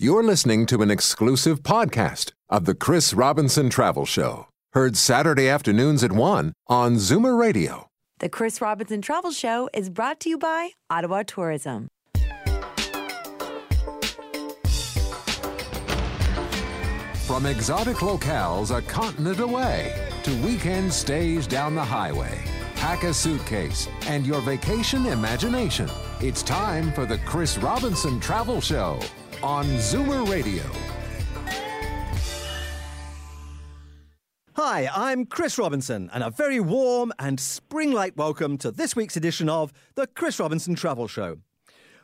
You're listening to an exclusive podcast of the Chris Robinson Travel Show, heard Saturday afternoons at 1 on Zoomer Radio. The Chris Robinson Travel Show is brought to you by Ottawa Tourism. From exotic locales a continent away to weekend stays down the highway. Pack a suitcase and your vacation imagination. It's time for the Chris Robinson Travel Show on Zoomer Radio. Hi, I'm Chris Robinson, and a very warm and spring like welcome to this week's edition of the Chris Robinson Travel Show.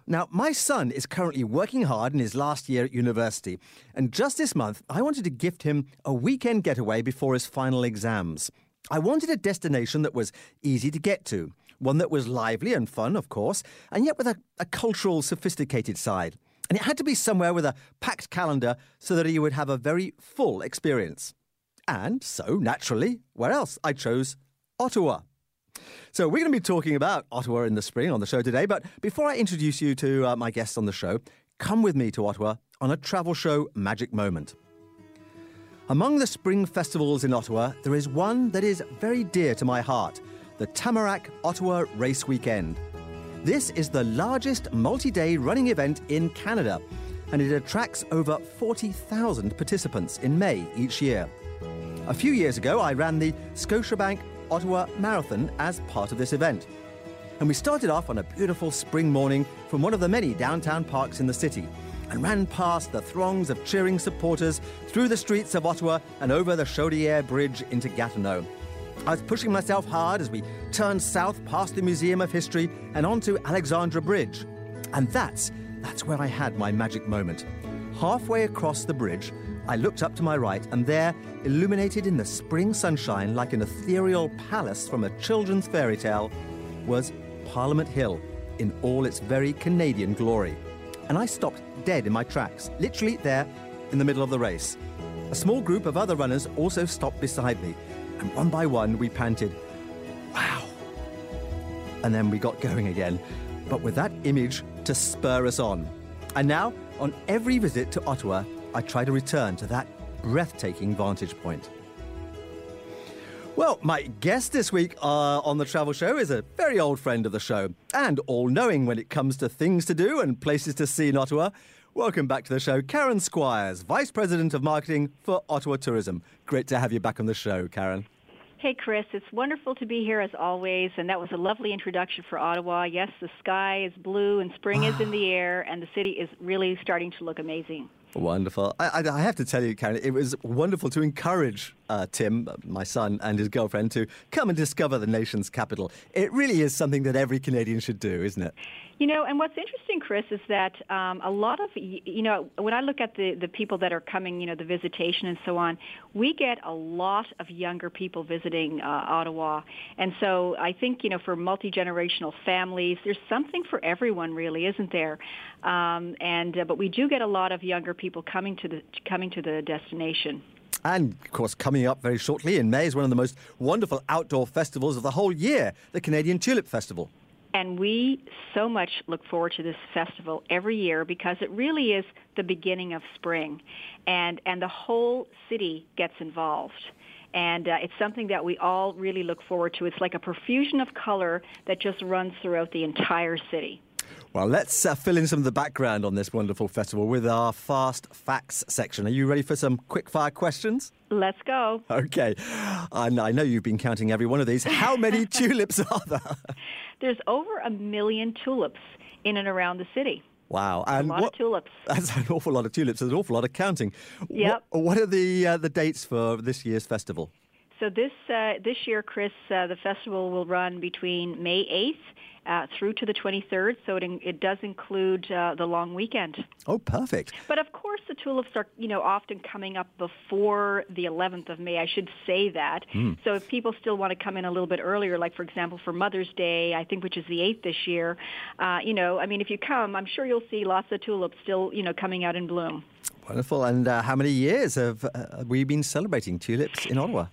Now, my son is currently working hard in his last year at university, and just this month I wanted to gift him a weekend getaway before his final exams. I wanted a destination that was easy to get to, one that was lively and fun, of course, and yet with a, a cultural, sophisticated side. And it had to be somewhere with a packed calendar so that he would have a very full experience. And so, naturally, where else? I chose Ottawa. So, we're going to be talking about Ottawa in the spring on the show today. But before I introduce you to uh, my guests on the show, come with me to Ottawa on a travel show magic moment. Among the spring festivals in Ottawa, there is one that is very dear to my heart the Tamarack Ottawa Race Weekend. This is the largest multi day running event in Canada, and it attracts over 40,000 participants in May each year. A few years ago, I ran the Scotiabank Ottawa Marathon as part of this event. And we started off on a beautiful spring morning from one of the many downtown parks in the city and ran past the throngs of cheering supporters through the streets of Ottawa and over the Chaudière Bridge into Gatineau. I was pushing myself hard as we turned south past the Museum of History and onto Alexandra Bridge. And that's that's where I had my magic moment. Halfway across the bridge, I looked up to my right, and there, illuminated in the spring sunshine like an ethereal palace from a children's fairy tale, was Parliament Hill in all its very Canadian glory. And I stopped dead in my tracks, literally there in the middle of the race. A small group of other runners also stopped beside me, and one by one we panted, Wow! And then we got going again, but with that image to spur us on. And now, on every visit to Ottawa, I try to return to that breathtaking vantage point. Well, my guest this week uh, on the Travel Show is a very old friend of the show and all knowing when it comes to things to do and places to see in Ottawa. Welcome back to the show, Karen Squires, Vice President of Marketing for Ottawa Tourism. Great to have you back on the show, Karen. Hey, Chris. It's wonderful to be here as always, and that was a lovely introduction for Ottawa. Yes, the sky is blue and spring is in the air, and the city is really starting to look amazing. Wonderful. I, I, I, have to tell you, Karen, it was wonderful to encourage uh, Tim, my son, and his girlfriend to come and discover the nation's capital. It really is something that every Canadian should do, isn't it? You know, and what's interesting, Chris, is that um, a lot of, you know, when I look at the, the people that are coming, you know, the visitation and so on, we get a lot of younger people visiting uh, Ottawa. And so I think, you know, for multi-generational families, there's something for everyone really, isn't there? Um, and, uh, but we do get a lot of younger people coming to the, coming to the destination. And, of course, coming up very shortly in May is one of the most wonderful outdoor festivals of the whole year, the Canadian Tulip Festival. And we so much look forward to this festival every year because it really is the beginning of spring. And, and the whole city gets involved. And uh, it's something that we all really look forward to. It's like a profusion of color that just runs throughout the entire city. Well, let's uh, fill in some of the background on this wonderful festival with our fast facts section. Are you ready for some quick fire questions? Let's go. Okay. I know you've been counting every one of these. How many tulips are there? There's over a million tulips in and around the city. Wow, and a lot what, of tulips. That's an awful lot of tulips. There's an awful lot of counting. Yep. What, what are the uh, the dates for this year's festival? So this uh, this year, Chris, uh, the festival will run between May 8th uh, through to the 23rd, so it, in, it does include uh, the long weekend. Oh, perfect. But of course, the tulips are, you know, often coming up before the 11th of May. I should say that. Mm. So if people still want to come in a little bit earlier, like for example for Mother's Day, I think which is the 8th this year, uh, you know, I mean, if you come, I'm sure you'll see lots of tulips still, you know, coming out in bloom. Wonderful. And uh, how many years have uh, we been celebrating tulips in Ottawa?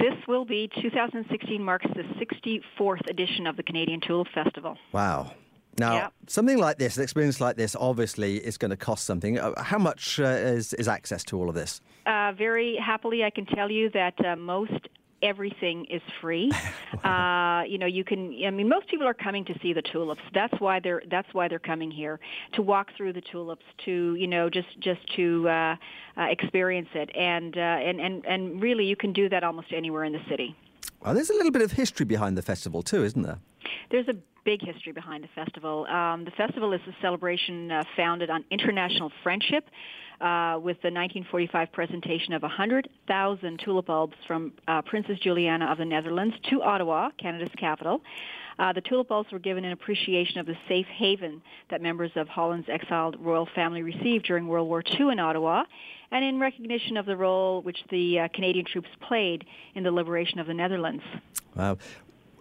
This will be 2016 marks the 64th edition of the Canadian Tulip Festival. Wow. Now, Yeah. something like this, an experience like this, obviously is going to cost something. Uh, How much uh, is, is access to all of this? Uh, very happily, I can tell you that uh, most everything is free. uh, you know, you can. I mean, most people are coming to see the tulips. That's why they're. That's why they're coming here to walk through the tulips, to you know, just just to uh, uh, experience it, and uh, and and and really, you can do that almost anywhere in the city. Well, there's a little bit of history behind the festival too, isn't there? There's a big history behind the festival. Um, the festival is a celebration uh, founded on international friendship. Uh, with the 1945 presentation of 100,000 tulip bulbs from uh, Princess Juliana of the Netherlands to Ottawa, Canada's capital. Uh, the tulip bulbs were given in appreciation of the safe haven that members of Holland's exiled royal family received during World War II in Ottawa, and in recognition of the role which the uh, Canadian troops played in the liberation of the Netherlands. Wow.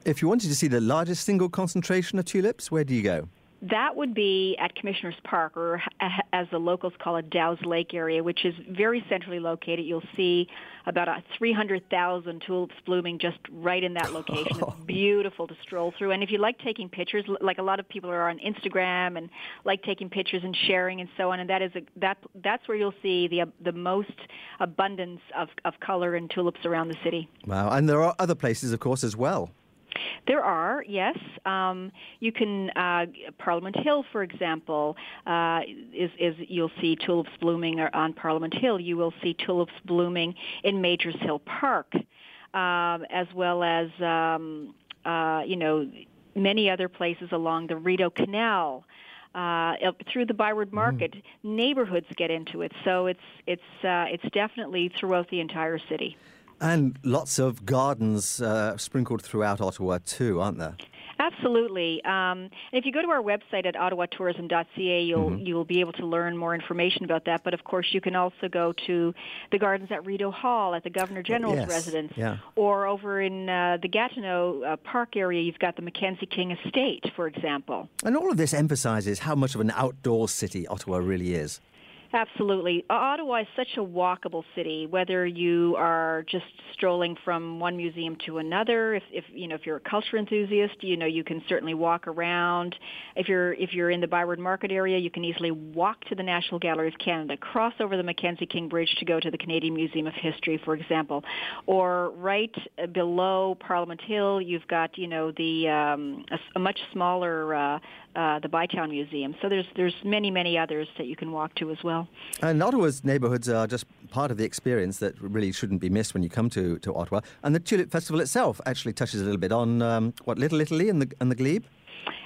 If you wanted to see the largest single concentration of tulips, where do you go? That would be at Commissioners Park, or as the locals call it, Dow's Lake area, which is very centrally located. You'll see about a 300,000 tulips blooming just right in that location. It's beautiful to stroll through. And if you like taking pictures, like a lot of people are on Instagram and like taking pictures and sharing and so on, and that is a, that that's where you'll see the the most abundance of of color and tulips around the city. Wow. And there are other places, of course, as well. There are, yes. Um, you can uh, Parliament Hill, for example, uh, is, is you'll see tulips blooming on Parliament Hill. You will see tulips blooming in Majors Hill Park, um, as well as um, uh, you know many other places along the Rideau Canal. Uh, through the Byward Market, neighborhoods get into it, so it's it's uh, it's definitely throughout the entire city. And lots of gardens uh, sprinkled throughout Ottawa too, aren't there? Absolutely. Um, and if you go to our website at ottawatourism.ca, you'll Mm-hmm. you'll be able to learn more information about that. But of course, you can also go to the gardens at Rideau Hall at the Governor General's yes, residence, yeah. or over in uh, the Gatineau uh, Park area, you've got the Mackenzie King Estate, for example. And all of this emphasizes how much of an outdoor city Ottawa really is. Absolutely. Ottawa is such a walkable city. Whether you are just strolling from one museum to another, if, if you know if you're a culture enthusiast, you know you can certainly walk around. If you're if you're in the Byward Market area, you can easily walk to the National Gallery of Canada, cross over the Mackenzie King Bridge to go to the Canadian Museum of History, for example, or right uh, below Parliament Hill, you've got you know the um, a, a much smaller uh, uh, the Bytown Museum. So there's there's many many others that you can walk to as well. And Ottawa's neighbourhoods are just part of the experience that really shouldn't be missed when you come to, to Ottawa. And the Tulip Festival itself actually touches a little bit on um, what Little Italy and the and the Glebe.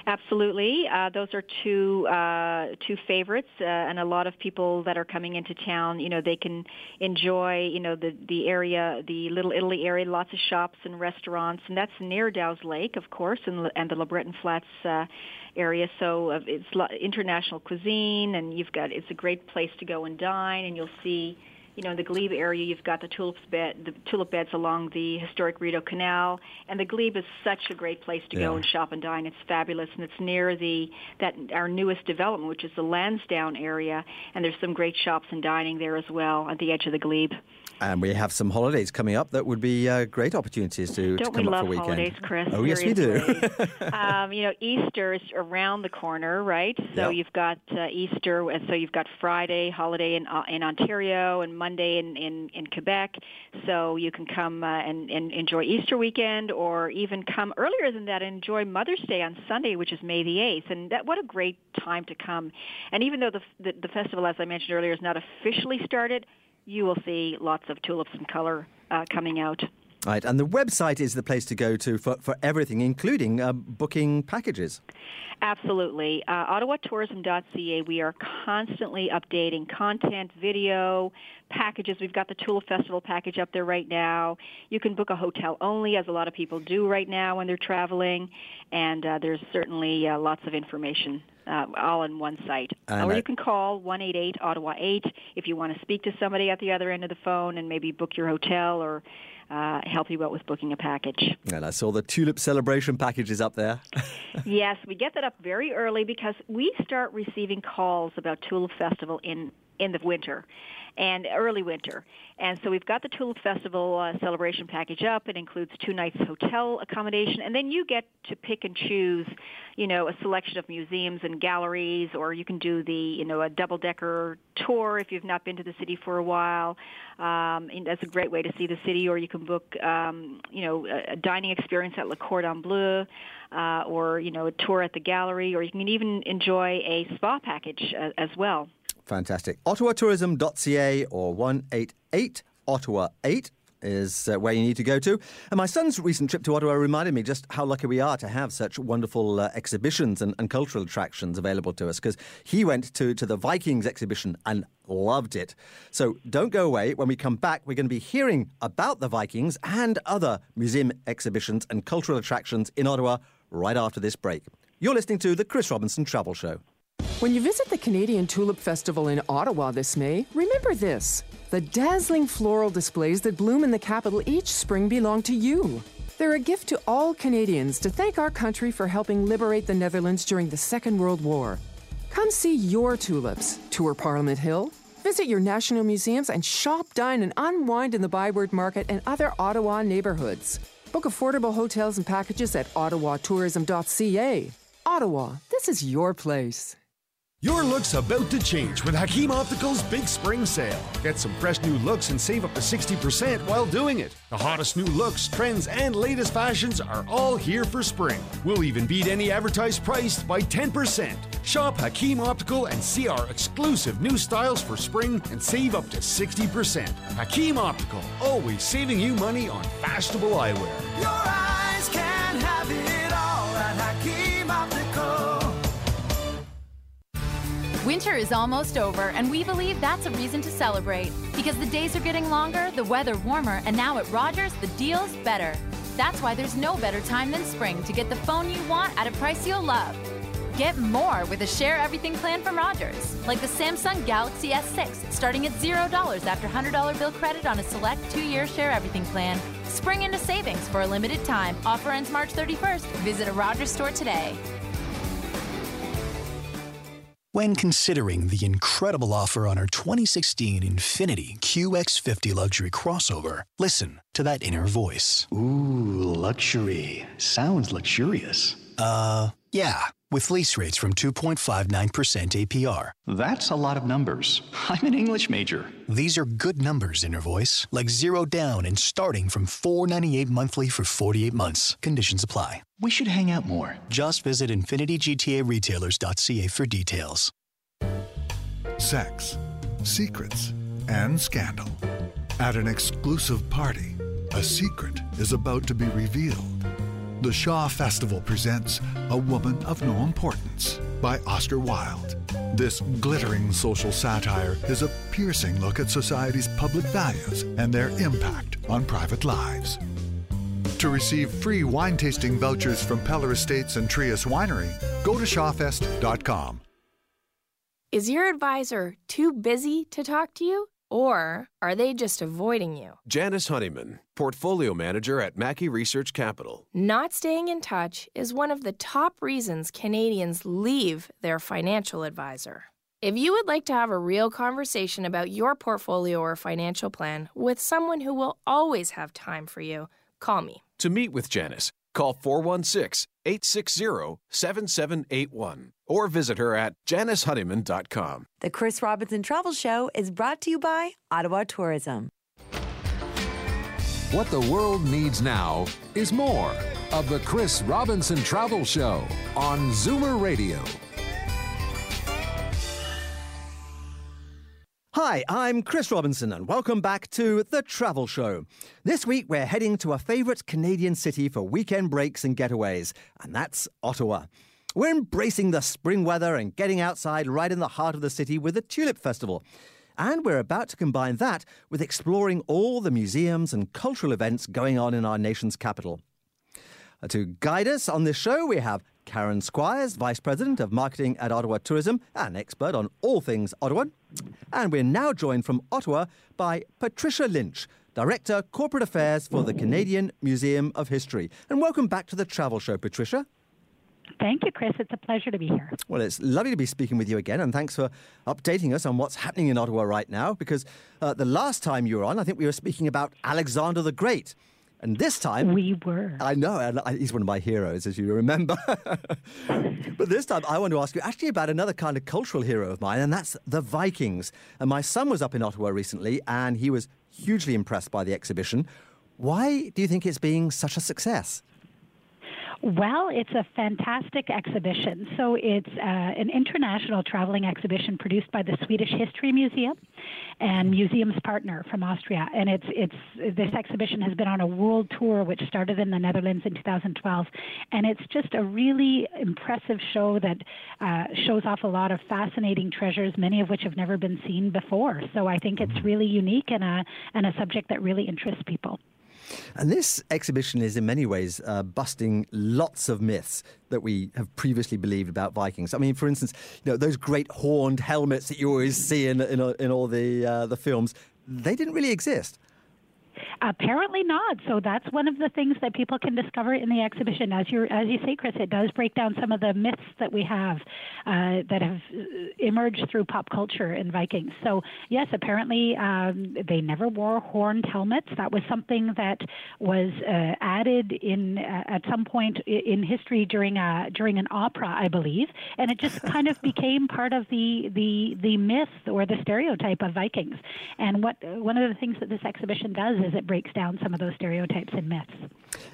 Absolutely, uh, those are two uh, two favorites, uh, and a lot of people that are coming into town, you know, they can enjoy, you know, the the area, the Little Italy area, lots of shops and restaurants, and that's near Dow's Lake, of course, and, and the LeBreton Flats uh, area. So uh, it's international cuisine, and you've got it's a great place to go and dine, and you'll see you know, in the Glebe area, you've got the tulips bed, the tulip beds along the historic Rideau Canal, and the Glebe is such a great place to Yeah. go and shop and dine. It's fabulous, and it's near the that our newest development, which is the Lansdowne area, and there's some great shops and dining there as well at the edge of the Glebe. And we have some holidays coming up that would be uh, great opportunities to, to Don't come we up love for a weekend. holidays, Chris? Oh, yes, we do. Um, you know, Easter is around the corner, right? So Yep. you've got uh, Easter, and so you've got Friday holiday in uh, in Ontario and Monday in, in in Quebec. So you can come uh, and, and enjoy Easter weekend, or even come earlier than that and enjoy Mother's Day on Sunday, which is May the eighth. And that what a great time to come! And even though the the, the festival, as I mentioned earlier, is not officially started, you will see lots of tulips and color uh, coming out. Right, and the website is the place to go to for, for everything, including uh, booking packages. Absolutely. Uh, OttawaTourism.ca, we are constantly updating content, video, packages. We've got the Tulip Festival package up there right now. You can book a hotel only, as a lot of people do right now when they're traveling. And uh, there's certainly uh, lots of information uh, all in one site. And or I- you can call 188 Ottawa 8 if you want to speak to somebody at the other end of the phone and maybe book your hotel or uh, help you out with booking a package. And I saw the tulip celebration packages up there. yes, we get that up very early because we start receiving calls about Tulip Festival in in the winter and early winter. And so we've got the Tulip Festival uh, celebration package up. It includes two nights hotel accommodation, and then you get to pick and choose, you know, a selection of museums and galleries, or you can do the, you know, a double-decker tour if you've not been to the city for a while. Um, and that's a great way to see the city, or you can book, um, you know, a, a dining experience at Le Cordon Bleu. Uh, or you know a tour at the gallery, or you can even enjoy a spa package uh, as well. Fantastic. OttawaTourism.ca or 188 Ottawa 8 is uh, where you need to go to. And my son's recent trip to Ottawa reminded me just how lucky we are to have such wonderful uh, exhibitions and, and, cultural attractions available to us because he went to, to the Vikings exhibition and loved it. So don't go away. When we come back, we're going to be hearing about the Vikings and other museum exhibitions and cultural attractions in Ottawa right after this break. You're listening to the Chris Robinson Travel Show. When you visit the Canadian Tulip Festival in Ottawa this May, remember this the dazzling floral displays that bloom in the capital each spring belong to you. They're a gift to all Canadians to thank our country for helping liberate the Netherlands during the Second World War. Come see your tulips, tour Parliament Hill, visit your national museums, and shop, dine, and unwind in the Byward Market and other Ottawa neighborhoods. Book affordable hotels and packages at ottawatourism.ca. Ottawa, this is your place. Your look's about to change with Hakim Optical's big spring sale. Get some fresh new looks and save up to 60% while doing it. The hottest new looks, trends, and latest fashions are all here for spring. We'll even beat any advertised price by 10%. Shop Hakim Optical and see our exclusive new styles for spring and save up to 60%. Hakim Optical, always saving you money on fashionable eyewear. Your eyes can have it all at Hakim Winter is almost over, and we believe that's a reason to celebrate. Because the days are getting longer, the weather warmer, and now at Rogers, the deal's better. That's why there's no better time than spring to get the phone you want at a price you'll love. Get more with a Share Everything plan from Rogers, like the Samsung Galaxy S6, starting at $0 after $100 bill credit on a select two year Share Everything plan. Spring into savings for a limited time. Offer ends March 31st. Visit a Rogers store today. When considering the incredible offer on our 2016 Infiniti QX50 luxury crossover, listen to that inner voice. Ooh, luxury. Sounds luxurious. Uh, yeah, with lease rates from 2.59% APR. That's a lot of numbers. I'm an English major. These are good numbers, inner voice, like zero down and starting from 498 monthly for 48 months. Conditions apply. We should hang out more. Just visit InfinitiGTARetailers.ca for details. Sex, secrets, and scandal. At an exclusive party, a secret is about to be revealed. The Shaw Festival presents A Woman of No Importance by Oscar Wilde. This glittering social satire is a piercing look at society's public values and their impact on private lives. To receive free wine tasting vouchers from Peller Estates and Trius Winery, go to shawfest.com. Is your advisor too busy to talk to you? Or are they just avoiding you? Janice Honeyman, Portfolio Manager at Mackie Research Capital. Not staying in touch is one of the top reasons Canadians leave their financial advisor. If you would like to have a real conversation about your portfolio or financial plan with someone who will always have time for you, call me. To meet with Janice, call 416 860 7781 or visit her at janicehoneyman.com. The Chris Robinson Travel Show is brought to you by Ottawa Tourism. What the world needs now is more of the Chris Robinson Travel Show on Zoomer Radio. Hi, I'm Chris Robinson, and welcome back to The Travel Show. This week, we're heading to a favourite Canadian city for weekend breaks and getaways, and that's Ottawa. We're embracing the spring weather and getting outside right in the heart of the city with the Tulip Festival. And we're about to combine that with exploring all the museums and cultural events going on in our nation's capital. To guide us on this show, we have Karen Squires, Vice President of Marketing at Ottawa Tourism and expert on all things Ottawa. And we're now joined from Ottawa by Patricia Lynch, Director Corporate Affairs for the Canadian Museum of History. And welcome back to the Travel Show, Patricia. Thank you, Chris. It's a pleasure to be here. Well, it's lovely to be speaking with you again, and thanks for updating us on what's happening in Ottawa right now. Because uh, the last time you were on, I think we were speaking about Alexander the Great. And this time. We were. I know, and I, he's one of my heroes, as you remember. but this time, I want to ask you actually about another kind of cultural hero of mine, and that's the Vikings. And my son was up in Ottawa recently, and he was hugely impressed by the exhibition. Why do you think it's being such a success? Well, it's a fantastic exhibition. So it's uh, an international traveling exhibition produced by the Swedish History Museum and museum's partner from Austria. And it's it's this exhibition has been on a world tour, which started in the Netherlands in 2012, and it's just a really impressive show that uh, shows off a lot of fascinating treasures, many of which have never been seen before. So I think it's really unique and a and a subject that really interests people. And this exhibition is in many ways uh, busting lots of myths that we have previously believed about Vikings. I mean, for instance, you know those great horned helmets that you always see in in, in all the uh, the films, they didn't really exist. Apparently not. So that's one of the things that people can discover in the exhibition. As you as you say, Chris, it does break down some of the myths that we have uh, that have uh, emerged through pop culture in Vikings. So yes, apparently um, they never wore horned helmets. That was something that was uh, added in uh, at some point in history during a during an opera, I believe, and it just kind of became part of the the the myth or the stereotype of Vikings. And what one of the things that this exhibition does is it breaks down some of those stereotypes and myths.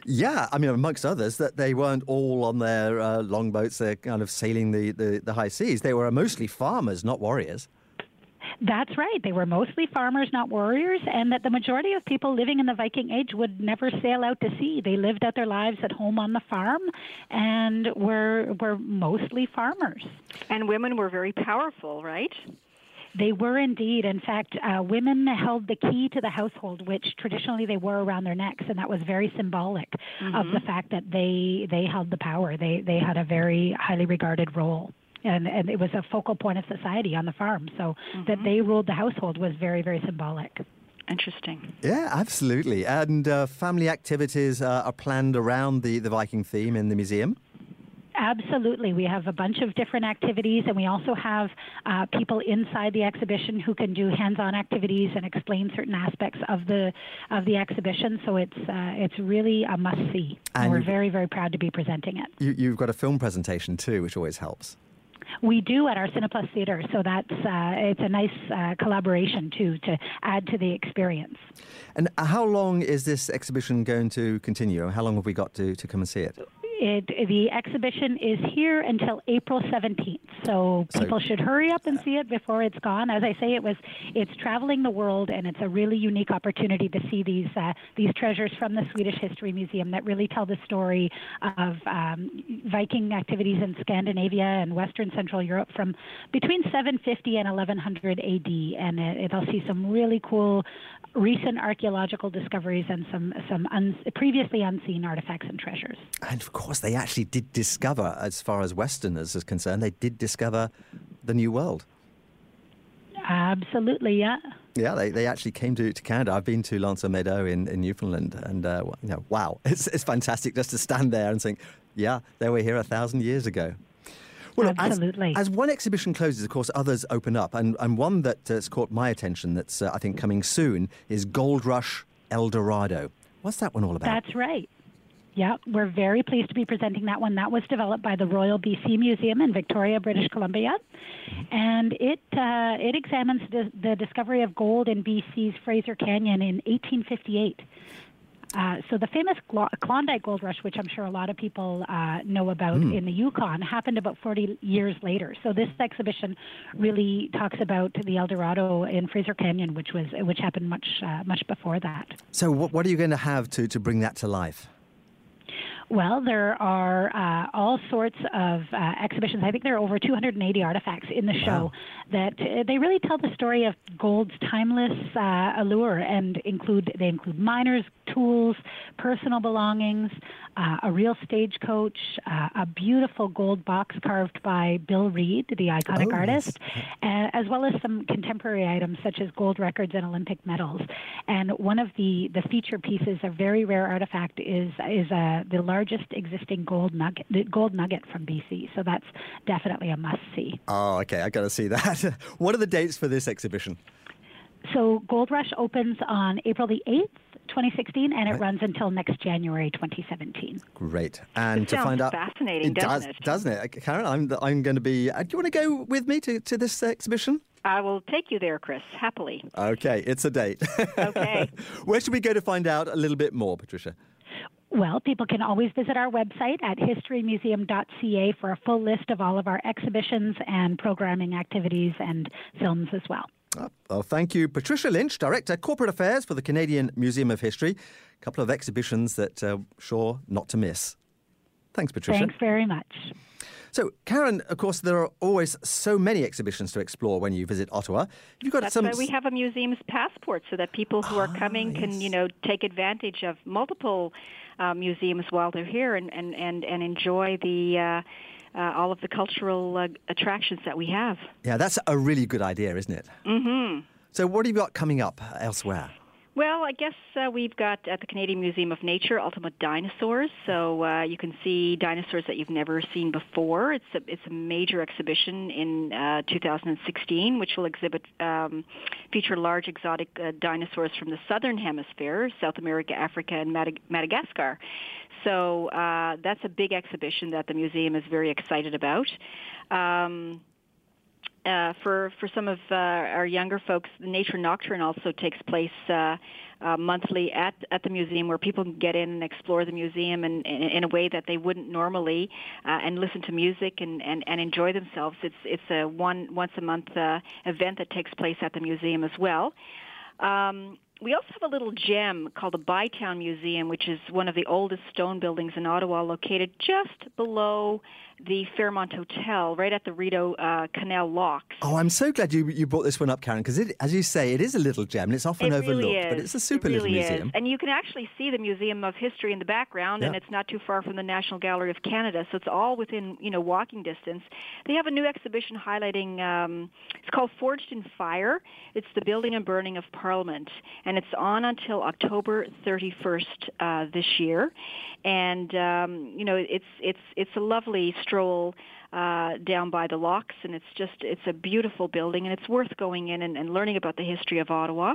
Yeah, I mean, amongst others, that they weren't all on their uh, longboats, they're kind of sailing the, the, the high seas. They were mostly farmers, not warriors. That's right. They were mostly farmers, not warriors, and that the majority of people living in the Viking Age would never sail out to sea. They lived out their lives at home on the farm and were were mostly farmers. And women were very powerful, right? They were indeed. In fact, uh, women held the key to the household, which traditionally they wore around their necks, and that was very symbolic mm-hmm. of the fact that they they held the power. They they had a very highly regarded role. And, and it was a focal point of society on the farm. So mm-hmm. that they ruled the household was very, very symbolic. Interesting. Yeah, absolutely. And uh, family activities uh, are planned around the, the Viking theme in the museum? Absolutely. We have a bunch of different activities, and we also have uh, people inside the exhibition who can do hands-on activities and explain certain aspects of the of the exhibition. So it's uh, it's really a must-see. And, and we're very very proud to be presenting it. You, you've got a film presentation too, which always helps. We do at our Cineplus Theatre, so that's uh, it's a nice uh, collaboration too to add to the experience. And how long is this exhibition going to continue? How long have we got to, to come and see it? It, the exhibition is here until April 17th, so people so, should hurry up and see it before it's gone. As I say, it was it's traveling the world, and it's a really unique opportunity to see these uh, these treasures from the Swedish History Museum that really tell the story of um, Viking activities in Scandinavia and Western Central Europe from between 750 and 1100 AD, and it, it'll see some really cool recent archaeological discoveries and some some un, previously unseen artifacts and treasures. And of course, they actually did discover, as far as Westerners is concerned, they did discover the New World. Absolutely, yeah. Yeah, they, they actually came to, to Canada. I've been to L'Anse-aux-Meadows in, in Newfoundland, and uh, you know, wow, it's it's fantastic just to stand there and think, yeah, they were here a thousand years ago. Well, Absolutely. As, as, one exhibition closes, of course, others open up. And, and one that has caught my attention that's, uh, I think, coming soon is Gold Rush El Dorado. What's that one all about? That's right. Yeah, we're very pleased to be presenting that one. That was developed by the Royal BC Museum in Victoria, British Columbia, and it uh, it examines the, the discovery of gold in BC's Fraser Canyon in 1858. Uh, so the famous Klondike Gold Rush, which I'm sure a lot of people uh, know about mm. in the Yukon, happened about 40 years later. So this exhibition really talks about the El Dorado in Fraser Canyon, which was which happened much uh, much before that. So what, what are you going to have to, to bring that to life? Well, there are uh, all sorts of uh, exhibitions. I think there are over 280 artifacts in the show wow. that uh, they really tell the story of gold's timeless uh, allure and include they include miners, tools, personal belongings, uh, a real stagecoach, uh, a beautiful gold box carved by Bill Reid, the iconic Oh, artist, uh, as well as some contemporary items such as gold records and Olympic medals. And one of the, the feature pieces, a very rare artifact, is is uh, the largest existing gold nugget, the gold nugget from BC. So that's definitely a must see. Oh, okay. I got to see that. what are the dates for this exhibition? So Gold Rush opens on April the 8th, 2016, and it runs until next January 2017. Great. And It to find out, fascinating, does, doesn't it? Doesn't it, Karen? I'm I'm going to be. Uh, do you want to go with me to, to this exhibition? I will take you there, Chris, happily. Okay, it's a date. Okay. Where should we go to find out a little bit more, Patricia? Well, people can always visit our website at historymuseum.ca for a full list of all of our exhibitions and programming activities and films as well. Oh, well, thank you, Patricia Lynch, Director Corporate Affairs for the Canadian Museum of History. A couple of exhibitions that uh, sure not to miss. Thanks, Patricia. Thanks very much. So, Karen, of course, there are always so many exhibitions to explore when you visit Ottawa. You've got That's some. why we have a museum's passport, so that people who are Ah, coming can, you know, take advantage of multiple uh, museums while they're here and and and, and enjoy the. Uh, uh, all of the cultural uh, attractions that we have. Yeah, that's a really good idea, isn't it? hmm So, what have you got coming up elsewhere? Well, I guess uh, we've got at the Canadian Museum of Nature Ultimate Dinosaurs, so uh, you can see dinosaurs that you've never seen before. It's a it's a major exhibition in uh, 2016, which will exhibit um, feature large exotic uh, dinosaurs from the southern hemisphere, South America, Africa, and Madag- Madagascar. So uh, that's a big exhibition that the museum is very excited about. Um, uh, for for some of uh, our younger folks, the Nature Nocturne also takes place uh, uh, monthly at at the museum, where people can get in and explore the museum in, in, in a way that they wouldn't normally, uh, and listen to music and, and, and enjoy themselves. It's it's a one once a month uh, event that takes place at the museum as well. Um, we also have a little gem called the Bytown Museum, which is one of the oldest stone buildings in Ottawa, located just below the Fairmont Hotel, right at the Rideau uh, Canal Locks. Oh, I'm so glad you you brought this one up, Karen, because as you say, it is a little gem and it's often it overlooked, really but it's a super it little museum. Is. And you can actually see the Museum of History in the background, and it's not too far from the National Gallery of Canada, so it's all within you know walking distance. They have a new exhibition highlighting. Um, it's called Forged in Fire. It's the building and burning of Parliament, and it's on until October 31st uh, this year. And um, you know, it's it's it's a lovely stroll uh, down by the locks, and it's just it's a beautiful building, and it's worth going in and, and learning about the history of Ottawa.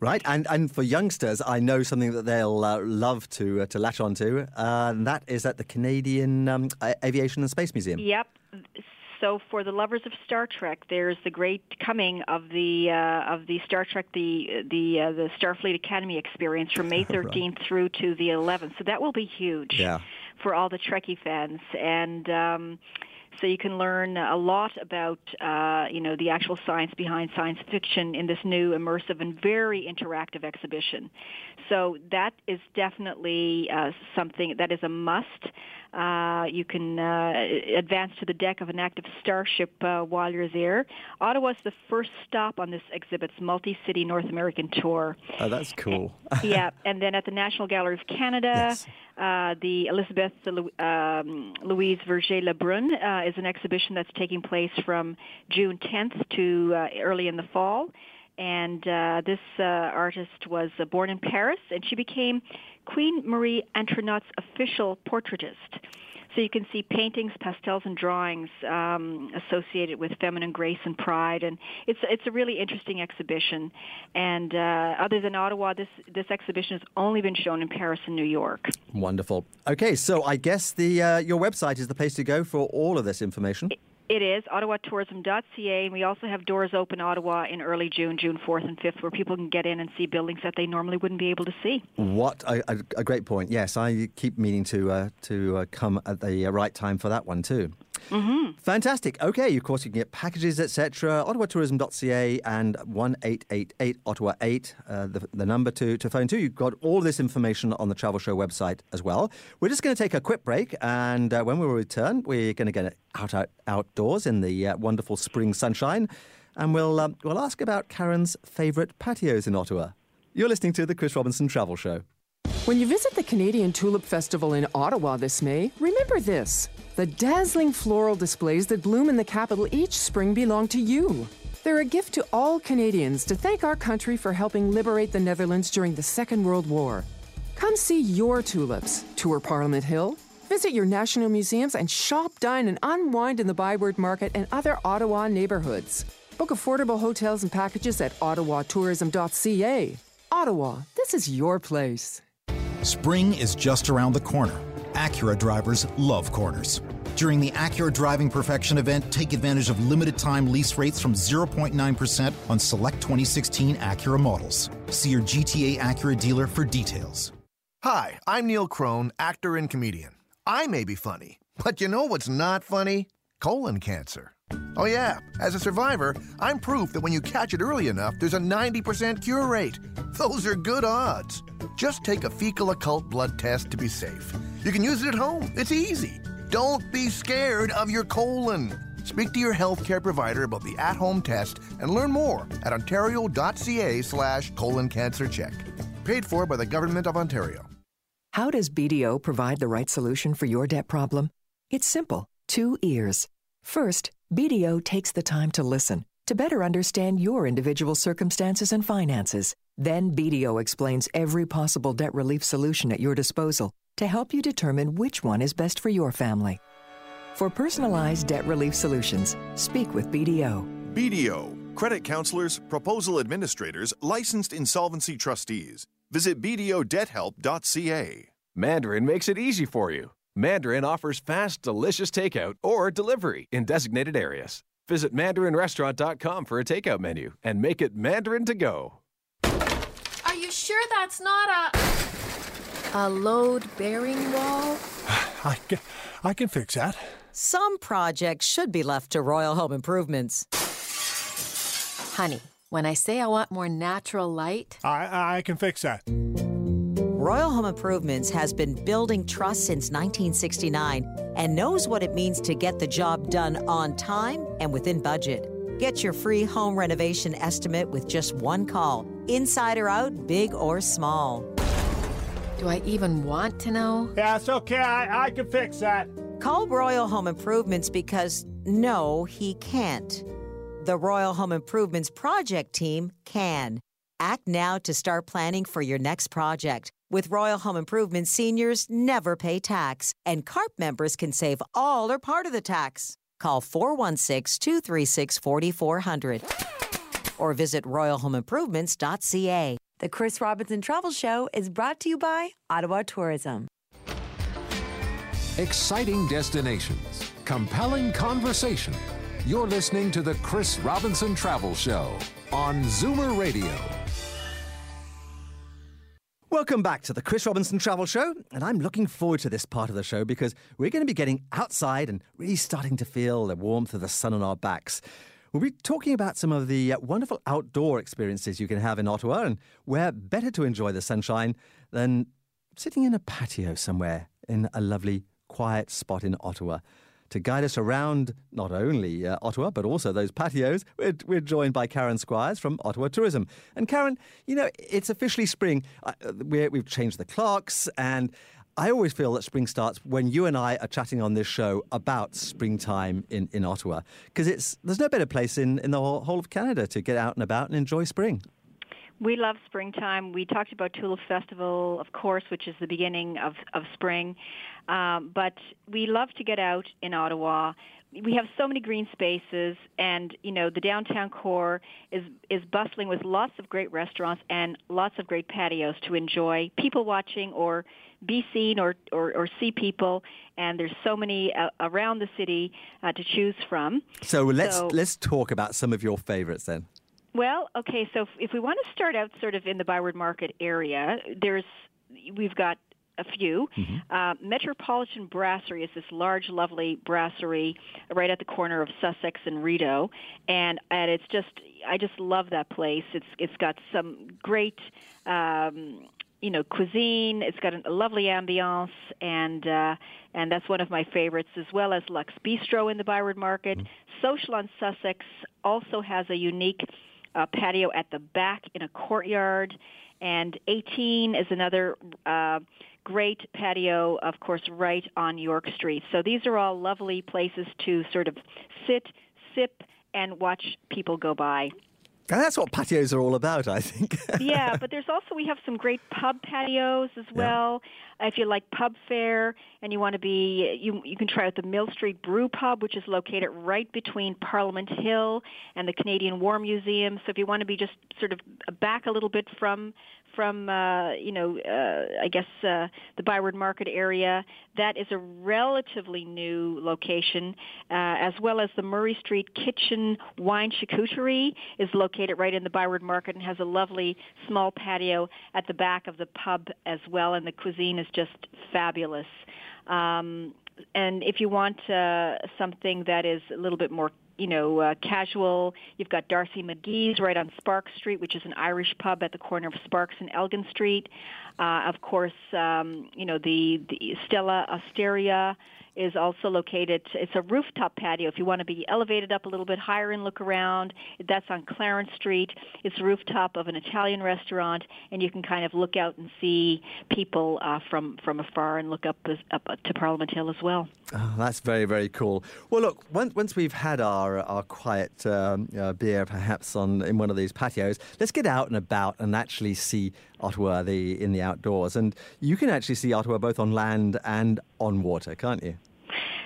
Right, and and for youngsters, I know something that they'll uh, love to uh, to latch onto, uh, and that is at the Canadian um, Aviation and Space Museum. Yep. So for the lovers of Star Trek, there's the great coming of the uh, of the Star Trek the the uh, the Starfleet Academy experience from May 13th through to the 11th. So that will be huge Yeah. For all the Trekkie fans and. Um, so you can learn a lot about, uh, you know, the actual science behind science fiction in this new immersive and very interactive exhibition. So that is definitely uh, something that is a must. Uh, you can uh, advance to the deck of an active starship uh, while you're there. Ottawa's the first stop on this exhibit's multi-city North American tour. Oh, that's cool. yeah, and then at the National Gallery of Canada, uh, the Elizabeth um, Louise Vigée Lebrun uh, is an exhibition that's taking place from June 10th to uh, early in the fall. And uh, this uh, artist was uh, born in Paris, and she became Queen Marie Antoinette's official portraitist. So you can see paintings, pastels, and drawings um, associated with feminine grace and pride, and it's it's a really interesting exhibition. And uh, other than Ottawa, this this exhibition has only been shown in Paris and New York. Wonderful. Okay, so I guess the uh, your website is the place to go for all of this information. It is ottawatourism.ca, and we also have doors open Ottawa in early June, June 4th and 5th, where people can get in and see buildings that they normally wouldn't be able to see. What a, a, a great point. Yes, I keep meaning to uh, to uh, come at the uh, right time for that one too. Mm-hmm. Fantastic. Okay, of course you can get packages, etc. OttawaTourism.ca and one eight eight eight Ottawa eight, uh, the, the number to to phone to. You've got all this information on the Travel Show website as well. We're just going to take a quick break, and uh, when we return, we're going to get out, out outdoors in the uh, wonderful spring sunshine, and we'll um, we'll ask about Karen's favourite patios in Ottawa. You're listening to the Chris Robinson Travel Show. When you visit the Canadian Tulip Festival in Ottawa this May, remember this the dazzling floral displays that bloom in the capital each spring belong to you. They're a gift to all Canadians to thank our country for helping liberate the Netherlands during the Second World War. Come see your tulips, tour Parliament Hill, visit your national museums, and shop, dine, and unwind in the Byward Market and other Ottawa neighborhoods. Book affordable hotels and packages at ottawatourism.ca. Ottawa, this is your place. Spring is just around the corner. Acura drivers love corners. During the Acura Driving Perfection event, take advantage of limited time lease rates from 0.9% on select 2016 Acura models. See your GTA Acura dealer for details. Hi, I'm Neil Crone, actor and comedian. I may be funny, but you know what's not funny? Colon cancer. Oh, yeah, as a survivor, I'm proof that when you catch it early enough, there's a 90% cure rate. Those are good odds. Just take a fecal occult blood test to be safe. You can use it at home, it's easy. Don't be scared of your colon. Speak to your healthcare provider about the at-home test and learn more at ontario.ca slash colon cancer check. Paid for by the Government of Ontario. How does BDO provide the right solution for your debt problem? It's simple two ears. First, BDO takes the time to listen to better understand your individual circumstances and finances. Then BDO explains every possible debt relief solution at your disposal to help you determine which one is best for your family. For personalized debt relief solutions, speak with BDO. BDO, credit counselors, proposal administrators, licensed insolvency trustees. Visit BDOdebthelp.ca. Mandarin makes it easy for you. Mandarin offers fast, delicious takeout or delivery in designated areas. Visit mandarinrestaurant.com for a takeout menu and make it Mandarin to go. Are you sure that's not a. a load bearing wall? I can, I can fix that. Some projects should be left to Royal Home Improvements. Honey, when I say I want more natural light, I, I can fix that. Royal Home Improvements has been building trust since 1969 and knows what it means to get the job done on time and within budget. Get your free home renovation estimate with just one call, inside or out, big or small. Do I even want to know? Yeah, it's okay. I, I can fix that. Call Royal Home Improvements because no, he can't. The Royal Home Improvements project team can. Act now to start planning for your next project. With Royal Home Improvements, seniors never pay tax, and CARP members can save all or part of the tax. Call 416 236 4400 or visit royalhomeimprovements.ca. The Chris Robinson Travel Show is brought to you by Ottawa Tourism. Exciting destinations, compelling conversation. You're listening to the Chris Robinson Travel Show on Zoomer Radio. Welcome back to the Chris Robinson Travel Show, and I'm looking forward to this part of the show because we're going to be getting outside and really starting to feel the warmth of the sun on our backs. We'll be talking about some of the uh, wonderful outdoor experiences you can have in Ottawa and where better to enjoy the sunshine than sitting in a patio somewhere in a lovely, quiet spot in Ottawa. To guide us around not only uh, Ottawa, but also those patios, we're, we're joined by Karen Squires from Ottawa Tourism. And Karen, you know, it's officially spring. Uh, we're, we've changed the clocks, and I always feel that spring starts when you and I are chatting on this show about springtime in, in Ottawa. Because it's there's no better place in, in the whole, whole of Canada to get out and about and enjoy spring. We love springtime. We talked about Tulip Festival, of course, which is the beginning of, of spring. Um, but we love to get out in Ottawa. We have so many green spaces, and you know the downtown core is is bustling with lots of great restaurants and lots of great patios to enjoy people watching or be seen or or, or see people. And there's so many uh, around the city uh, to choose from. So let's So- let's talk about some of your favorites then. Well, okay, so if, if we want to start out sort of in the Byward Market area, there's we've got a few. Uh, Metropolitan Brasserie is this large, lovely brasserie right at the corner of Sussex and Rideau, and and it's just I just love that place. It's it's got some great. Um, you know, cuisine. It's got a lovely ambiance, and uh, and that's one of my favorites, as well as Lux Bistro in the Byward Market. Social on Sussex also has a unique uh, patio at the back in a courtyard. And 18 is another uh, great patio, of course, right on York Street. So these are all lovely places to sort of sit, sip, and watch people go by. And that's what patios are all about, I think. yeah, but there's also we have some great pub patios as well. Yeah. If you like pub fare and you want to be, you you can try out the Mill Street Brew Pub, which is located right between Parliament Hill and the Canadian War Museum. So if you want to be just sort of back a little bit from from uh, you know uh, I guess uh, the Byward Market area. That is a relatively new location, uh, as well as the Murray Street Kitchen Wine Charcuterie is located right in the Byward Market and has a lovely small patio at the back of the pub as well, and the cuisine is just fabulous. Um, and if you want uh, something that is a little bit more you know, uh, casual. You've got D'Arcy McGee's right on Spark Street, which is an Irish pub at the corner of Sparks and Elgin Street. Uh, of course, um, you know, the, the Stella Osteria is also located. It's a rooftop patio. If you want to be elevated up a little bit higher and look around, that's on Clarence Street. It's rooftop of an Italian restaurant, and you can kind of look out and see people uh, from from afar and look up up to Parliament Hill as well. Oh, that's very very cool. Well, look, once, once we've had our our quiet um, uh, beer, perhaps on in one of these patios, let's get out and about and actually see Ottawa the, in the outdoors. And you can actually see Ottawa both on land and on water, can't you?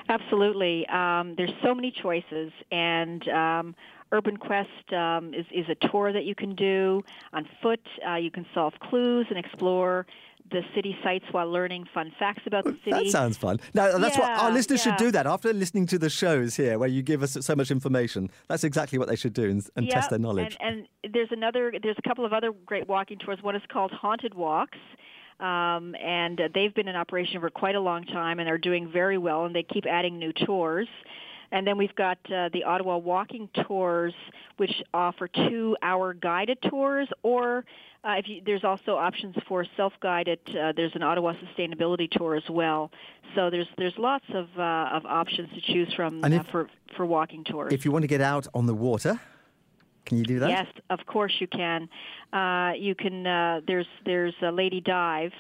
Absolutely. Um, there's so many choices, and um, Urban Quest um, is, is a tour that you can do on foot. Uh, you can solve clues and explore the city sites while learning fun facts about the city. That sounds fun. Now, that's yeah, what our listeners yeah. should do that after listening to the shows here where you give us so much information. That's exactly what they should do and, and test their knowledge. And, and there's another, there's a couple of other great walking tours. One is called Haunted Walks. Um, and uh, they've been in operation for quite a long time and are doing very well, and they keep adding new tours. And then we've got uh, the Ottawa Walking Tours, which offer two-hour guided tours, or uh, if you, there's also options for self-guided. Uh, there's an Ottawa Sustainability Tour as well. So there's there's lots of uh, of options to choose from if, for for walking tours. If you want to get out on the water, can you do that? Yes, of course you can. Uh, you can. Uh, there's there's a Lady Dive,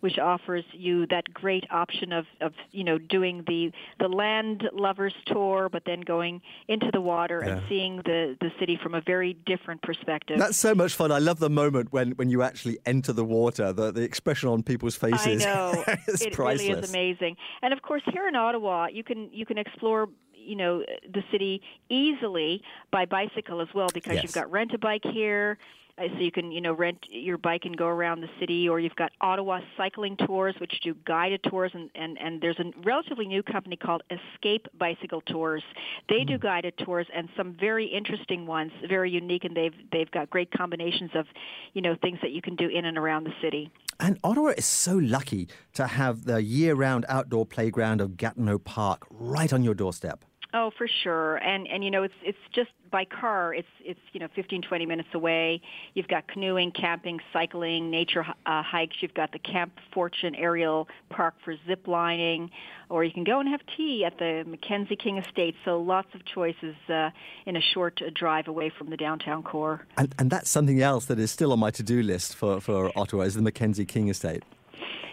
which offers you that great option of, of you know doing the the land lovers tour, but then going into the water Yeah. and seeing the the city from a very different perspective. That's so much fun. I love the moment when, when you actually enter the water, the, the expression on people's faces. I know it's it priceless. really is amazing. And of course, here in Ottawa, you can you can explore you know the city easily by bicycle as well because Yes. you've got rent a bike here. Uh, So you can, you know, rent your bike and go around the city, or you've got Ottawa cycling tours, which do guided tours, and and, and there's a relatively new company called Escape Bicycle Tours. They do guided tours and some very interesting ones, very unique, and they've they've got great combinations of, you know, things that you can do in and around the city. And Ottawa is so lucky to have the year round outdoor playground of Gatineau Park right on your doorstep. Oh, for sure. And and you know, it's it's just by car. It's it's you know 15 20 minutes away. You've got canoeing, camping, cycling, nature uh, hikes. You've got the Camp Fortune Aerial Park for zip lining, or you can go and have tea at the Mackenzie King Estate. So lots of choices uh, in a short uh, drive away from the downtown core. And, and that's something else that is still on my to-do list for, for Ottawa is the Mackenzie King Estate.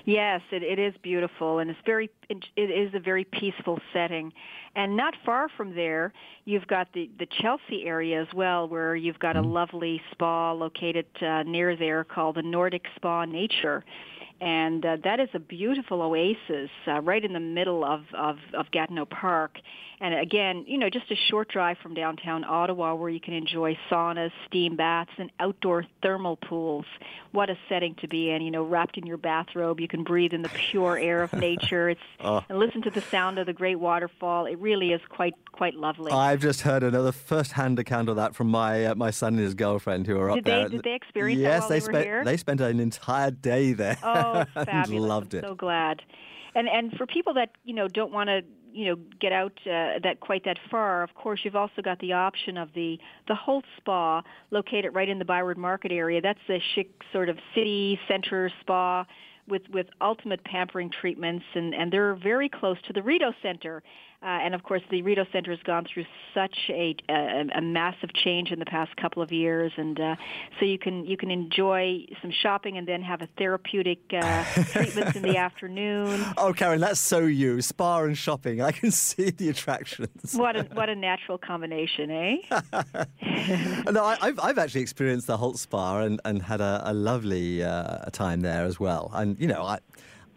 Yes, it, it is beautiful, and it's very. It is a very peaceful setting, and not far from there, you've got the the Chelsea area as well, where you've got a lovely spa located uh, near there called the Nordik Spa Nature, and uh, that is a beautiful oasis uh, right in the middle of, of of Gatineau Park, and again, you know, just a short drive from downtown Ottawa, where you can enjoy saunas, steam baths, and outdoor thermal pools. What a setting to be in! You know, wrapped in your bathrobe, you can breathe in the pure air of nature. It's Oh. and listen to the sound of the great waterfall. It really is quite quite lovely. I've just heard another first-hand account of that from my uh, my son and his girlfriend who are up Did they- there. did they experience that yes, they they were spent here? they spent an entire day there. Oh, and fabulous! loved I'm it. so glad. And and for people that you know don't want to you know get out uh, that quite that far, of course you've also got the option of the the Holtz Spa located right in the Byward Market area. That's a chic sort of city center spa with with ultimate pampering treatments, and and they're very close to the Rideau Center. Uh, and of course, the Rideau Center has gone through such a, a, a massive change in the past couple of years, and uh, so you can you can enjoy some shopping and then have a therapeutic uh, treatments in the afternoon. Oh, Karen, that's so you. Spa and shopping. I can see the attractions. What a what a natural combination, eh? no, I, have I've actually experienced the Holtz Spa and, and had a, a lovely uh, time there as well. And you know, I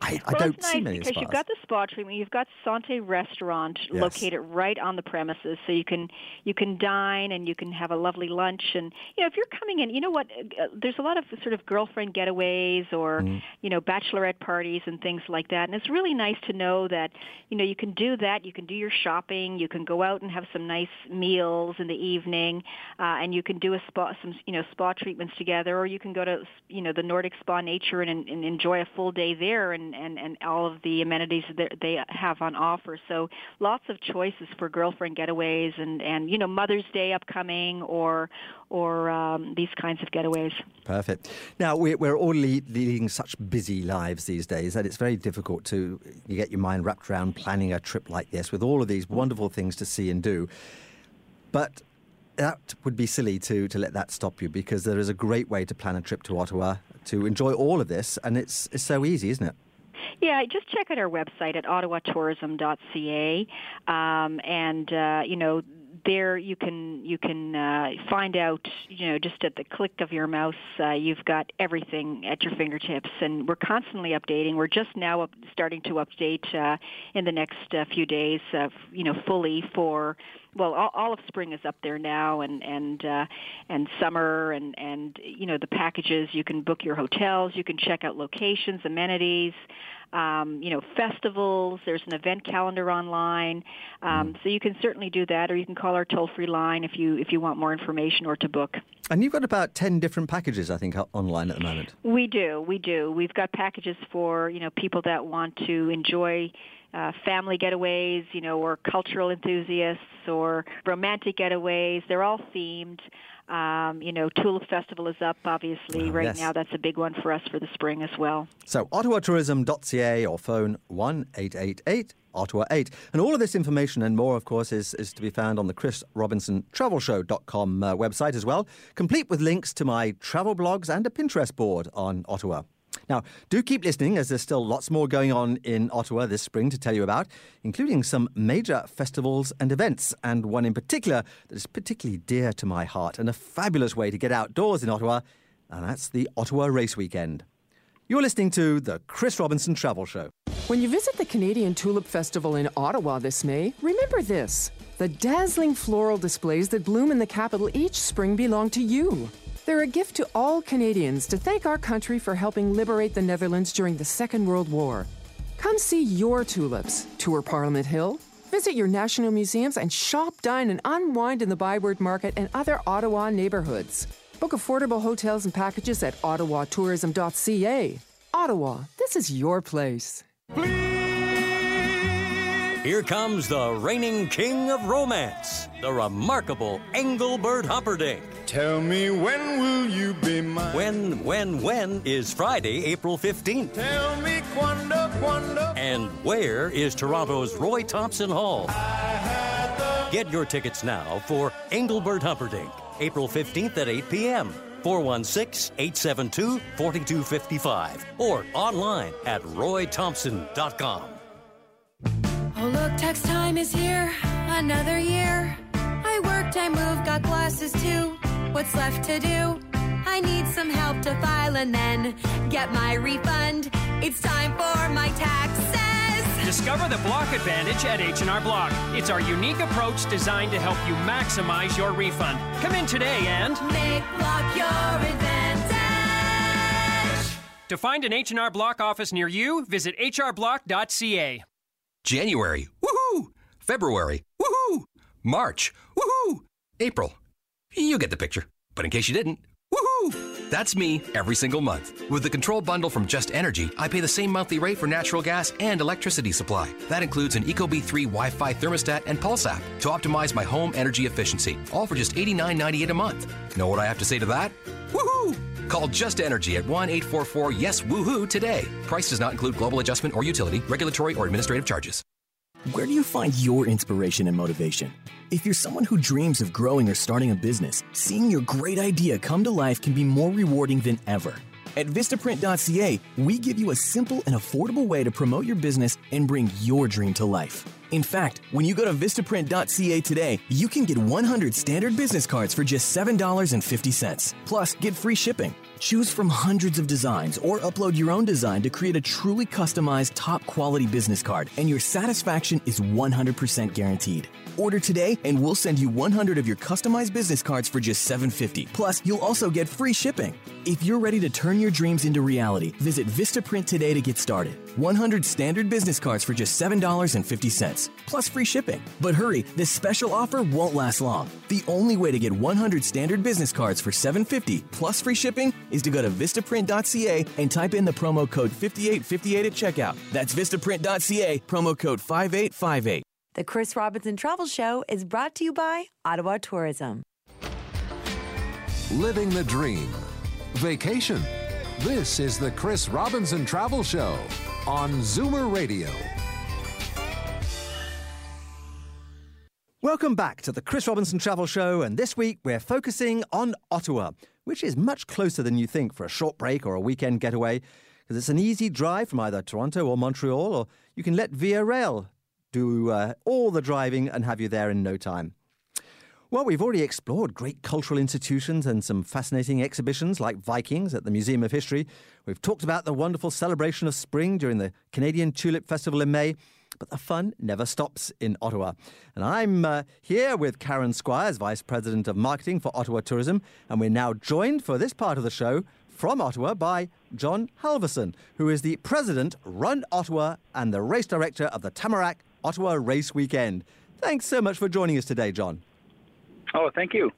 I, I well, don't it's nice see many because spas. you've got the spa treatment. You've got Sante Restaurant Yes. located right on the premises, so you can you can dine and you can have a lovely lunch. And you know, if you're coming in, you know what? Uh, there's a lot of sort of girlfriend getaways or Mm. you know bachelorette parties and things like that. And it's really nice to know that you know you can do that. You can do your shopping. You can go out and have some nice meals in the evening, uh, and you can do a spa some you know spa treatments together, or you can go to you know the Nordik Spa Nature and, and enjoy a full day there and, and, and all of the amenities that they have on offer. So lots of choices for girlfriend getaways and, and you know Mother's Day upcoming or or um, these kinds of getaways. Perfect. Now, we're, we're all le- leading such busy lives these days that it's very difficult to you get your mind wrapped around planning a trip like this with all of these wonderful things to see and do. But that would be silly to, to let that stop you because there is a great way to plan a trip to Ottawa to enjoy all of this, and it's, it's so easy, isn't it? Yeah, just check out our website at ottawatourism.ca, um, and uh, you know there you can you can uh, find out you know just at the click of your mouse uh, you've got everything at your fingertips, and we're constantly updating. We're just now up, starting to update uh, in the next uh, few days, uh, you know, fully for well, all, all of spring is up there now, and and uh, and summer, and and you know the packages. You can book your hotels. You can check out locations, amenities. Um, you know, festivals. There's an event calendar online, um, so you can certainly do that, or you can call our toll-free line if you if you want more information or to book. And you've got about 10 different packages, I think, online at the moment. We do, we do. We've got packages for you know people that want to enjoy uh, family getaways, you know, or cultural enthusiasts, or romantic getaways. They're all themed. Um, you know, Tulip Festival is up, obviously, Oh, right yes. now. That's a big one for us for the spring as well. So, ottawatourism.ca or phone 1 888 Ottawa 8. And all of this information and more, of course, is, is to be found on the Chris Robinson TravelShow.com uh, website as well, complete with links to my travel blogs and a Pinterest board on Ottawa. Now, do keep listening as there's still lots more going on in Ottawa this spring to tell you about, including some major festivals and events, and one in particular that is particularly dear to my heart and a fabulous way to get outdoors in Ottawa, and that's the Ottawa Race Weekend. You're listening to the Chris Robinson Travel Show. When you visit the Canadian Tulip Festival in Ottawa this May, remember this the dazzling floral displays that bloom in the capital each spring belong to you. They're a gift to all Canadians to thank our country for helping liberate the Netherlands during the Second World War. Come see your tulips, tour Parliament Hill, visit your national museums, and shop, dine, and unwind in the Byward Market and other Ottawa neighborhoods. Book affordable hotels and packages at ottawatourism.ca. Ottawa, this is your place. Here comes the reigning king of romance, the remarkable Engelbert Humperdinck. Tell me when will you be mine? When, when, when is Friday, April 15th? Tell me quando, quando. And where is Toronto's Roy Thomson Hall? Get your tickets now for Engelbert Humperdinck, April 15th at 8 p.m. 416 872 4255 or online at roythomson.com. Oh, look, tax time is here. Another year. I worked, I moved, got glasses too. What's left to do? I need some help to file and then get my refund. It's time for my taxes. Discover the Block Advantage at H&R Block. It's our unique approach designed to help you maximize your refund. Come in today and make Block your advantage. To find an H&R Block office near you, visit hrblock.ca. January, woohoo! February, woohoo! March, woohoo! April. You get the picture. But in case you didn't, woohoo! That's me every single month. With the control bundle from Just Energy, I pay the same monthly rate for natural gas and electricity supply. That includes an ecobee3 Wi-Fi thermostat and Pulse app to optimize my home energy efficiency, all for just $89.98 a month. Know what I have to say to that? Woohoo! Call Just Energy at 1 844 Yes Woohoo today. Price does not include global adjustment or utility, regulatory, or administrative charges. Where do you find your inspiration and motivation? If you're someone who dreams of growing or starting a business, seeing your great idea come to life can be more rewarding than ever. At Vistaprint.ca, we give you a simple and affordable way to promote your business and bring your dream to life. In fact, when you go to Vistaprint.ca today, you can get 100 standard business cards for just $7.50. Plus, get free shipping. Choose from hundreds of designs or upload your own design to create a truly customized, top quality business card, and your satisfaction is 100% guaranteed. Order today, and we'll send you 100 of your customized business cards for just $7.50. Plus, you'll also get free shipping. If you're ready to turn your dreams into reality, visit Vistaprint today to get started. 100 standard business cards for just $7.50, plus free shipping. But hurry, this special offer won't last long. The only way to get 100 standard business cards for $7.50 plus free shipping is to go to Vistaprint.ca and type in the promo code 5858 at checkout. That's Vistaprint.ca, promo code 5858. The Chris Robinson Travel Show is brought to you by Ottawa Tourism. Living the dream. Vacation. This is the Chris Robinson Travel Show on Zoomer Radio. Welcome back to the Chris Robinson Travel Show, and this week we're focusing on Ottawa, which is much closer than you think for a short break or a weekend getaway, because it's an easy drive from either Toronto or Montreal, or you can let Via Rail do uh, all the driving and have you there in no time. Well, we've already explored great cultural institutions and some fascinating exhibitions like Vikings at the Museum of History. We've talked about the wonderful celebration of spring during the Canadian Tulip Festival in May. But the fun never stops in Ottawa. And I'm uh, here with Karen Squires, Vice President of Marketing for Ottawa Tourism. And we're now joined for this part of the show from Ottawa by John Halvorsen, who is the President, Run Ottawa, and the Race Director of the Tamarack Ottawa Race Weekend. Thanks so much for joining us today, John. Oh, thank you.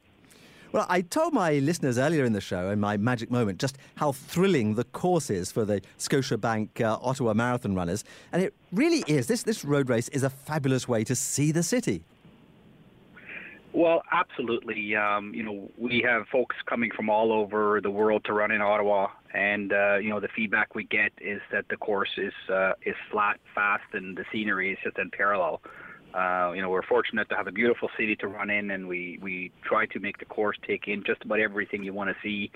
Well, I told my listeners earlier in the show, in my magic moment, just how thrilling the course is for the Scotiabank uh, Ottawa Marathon runners. And it really is. This, this road race is a fabulous way to see the city. Well, absolutely. Um, you know, we have folks coming from all over the world to run in Ottawa, and uh, you know, the feedback we get is that the course is uh, is flat, fast, and the scenery is just unparalleled. Uh, you know, we're fortunate to have a beautiful city to run in, and we we try to make the course take in just about everything you want to see,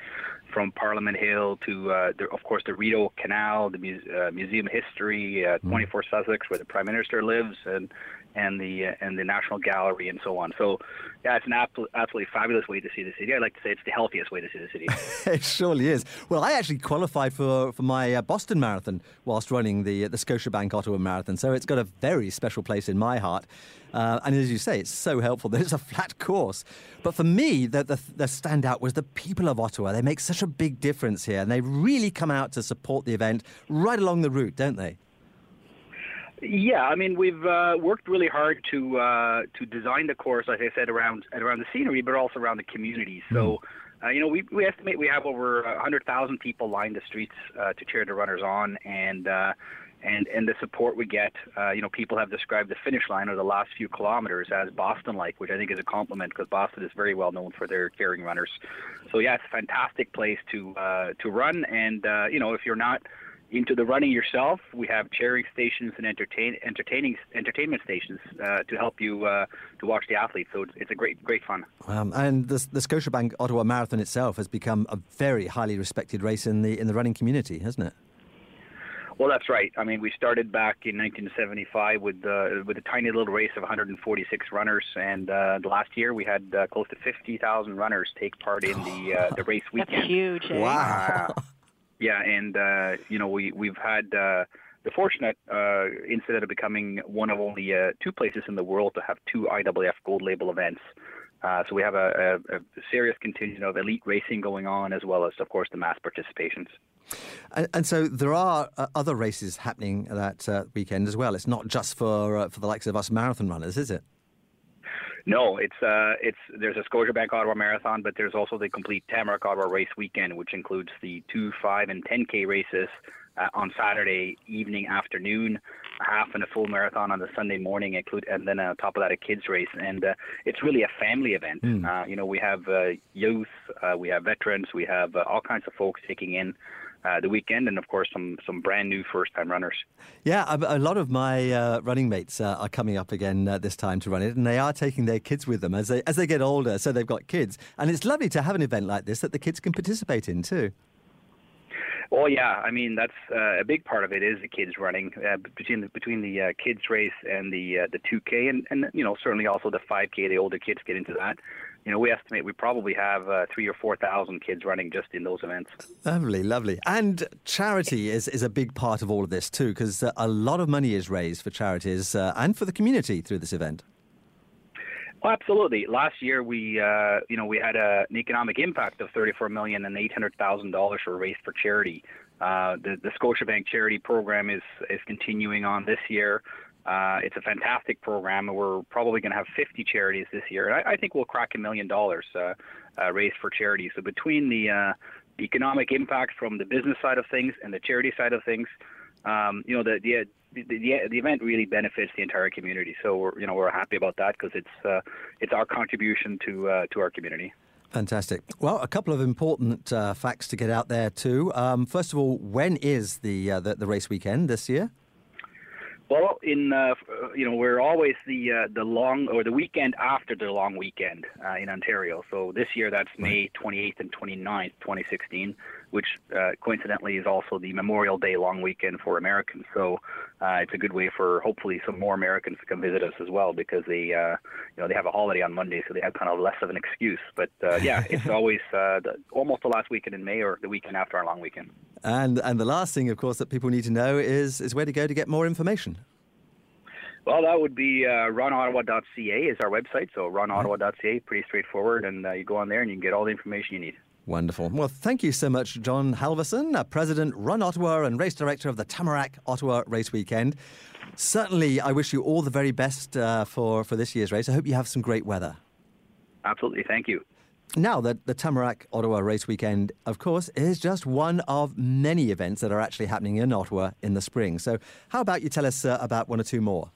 from Parliament Hill to, uh, the, of course, the Rideau Canal, the Muse- uh, Museum of History, uh, 24 Sussex, where the Prime Minister lives, and and the uh, and the National Gallery and so on. So, yeah, it's an absolutely fabulous way to see the city. I like to say it's the healthiest way to see the city. it surely is. Well, I actually qualified for, for my uh, Boston Marathon whilst running the the Scotiabank Ottawa Marathon, so it's got a very special place in my heart. Uh, and as you say, it's so helpful that it's a flat course. But for me, the, the, the standout was the people of Ottawa. They make such a big difference here, and they really come out to support the event right along the route, don't they? Yeah, I mean we've uh, worked really hard to uh, to design the course, like I said, around around the scenery, but also around the community. So, uh, you know, we we estimate we have over hundred thousand people line the streets uh, to cheer the runners on, and uh, and and the support we get. Uh, you know, people have described the finish line or the last few kilometers as Boston-like, which I think is a compliment because Boston is very well known for their caring runners. So yeah, it's a fantastic place to uh, to run, and uh, you know, if you're not into the running yourself, we have cheering stations and entertain entertaining entertainment stations uh, to help you uh, to watch the athletes. So it's, it's a great great fun. Um, and the, the Scotiabank Ottawa Marathon itself has become a very highly respected race in the in the running community, hasn't it? Well, that's right. I mean, we started back in 1975 with uh, with a tiny little race of 146 runners, and uh, last year we had uh, close to 50,000 runners take part in the uh, the race weekend. That's huge. Eh? Wow. yeah, and uh, you know we we've had uh, the fortunate uh, incident of becoming one of only uh, two places in the world to have two IAAF Gold Label events. Uh, so we have a, a, a serious contingent of elite racing going on, as well as, of course, the mass participations. And, and so there are uh, other races happening that weekend as well. It's not just for for the likes of us marathon runners, is it? No, it's uh, it's there's a Scotiabank Ottawa Marathon, but there's also the complete Tamarack Ottawa Race Weekend, which includes the two, five, and 10k races uh, on Saturday evening, afternoon, a half and a full marathon on the Sunday morning, include, and then on top of that a kids race. And uh, it's really a family event. Uh, you know, we have uh, youth, uh, we have veterans, we have uh, all kinds of folks taking in uh, the weekend, and of course some some brand new first time runners. Yeah, a, a lot of my uh, running mates uh, are coming up again uh, this time to run it, and they are taking their kids with them as they as they get older. So they've got kids, and it's lovely to have an event like this that the kids can participate in too. Well, yeah, I mean that's uh, a big part of it is the kids running uh, between the between the uh, kids race and the uh, the 2K, and and you know certainly also the 5K. The older kids get into that. You know, we estimate we probably have uh, three or four thousand kids running just in those events. Lovely, lovely. And charity is, is a big part of all of this too, because uh, a lot of money is raised for charities uh, and for the community through this event. Oh, absolutely. Last year, we uh, you know we had a, an economic impact of thirty-four million and eight hundred thousand dollars were raised for charity. Uh, the the Scotiabank charity program is is continuing on this year. Uh, it's a fantastic program, and we're probably going to have 50 charities this year. And I, I think we'll crack a million dollars uh, uh, raised for charity. So between the uh, economic impact from the business side of things and the charity side of things, um, you know, the, the the, the, the event really benefits the entire community. So we're you know we're happy about that because it's uh, it's our contribution to uh, to our community. Fantastic. Well, a couple of important uh, facts to get out there too. Um, first of all, when is the, uh, the the race weekend this year? Well, in uh, you know we're always the uh, the long or the weekend after the long weekend uh, in Ontario. So this year that's May 28th and 29th, 2016, which uh, coincidentally is also the Memorial Day long weekend for Americans. So uh, it's a good way for hopefully some more Americans to come visit us as well because they uh, you know they have a holiday on Monday, so they have kind of less of an excuse. But uh, yeah, it's always uh, the, almost the last weekend in May or the weekend after our long weekend. And and the last thing, of course, that people need to know is is where to go to get more information. Well, that would be uh, runottawa.ca is our website. So runottawa.ca, pretty straightforward, and uh, you go on there and you can get all the information you need. Wonderful. Well, thank you so much, John Halvorsen, uh, President, Run Ottawa, and Race Director of the Tamarack Ottawa Race Weekend. Certainly, I wish you all the very best uh, for, for this year's race. I hope you have some great weather. Absolutely. Thank you. Now, the, the Tamarack Ottawa Race Weekend, of course, is just one of many events that are actually happening in Ottawa in the spring. So, how about you tell us uh, about one or two more?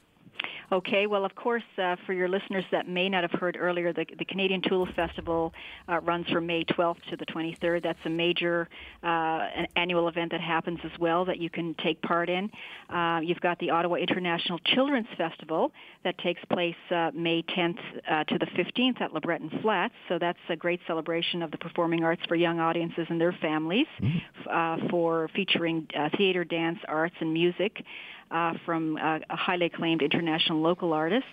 Okay, well, of course, uh, for your listeners that may not have heard earlier, the, the Canadian Tulip Festival uh, runs from May 12th to the 23rd. That's a major uh, an annual event that happens as well that you can take part in. Uh, you've got the Ottawa International Children's Festival that takes place uh, May 10th uh, to the 15th at LeBreton Flats. So that's a great celebration of the performing arts for young audiences and their families, mm-hmm. for featuring theater, dance, arts, and music uh, from uh, highly acclaimed international local artists.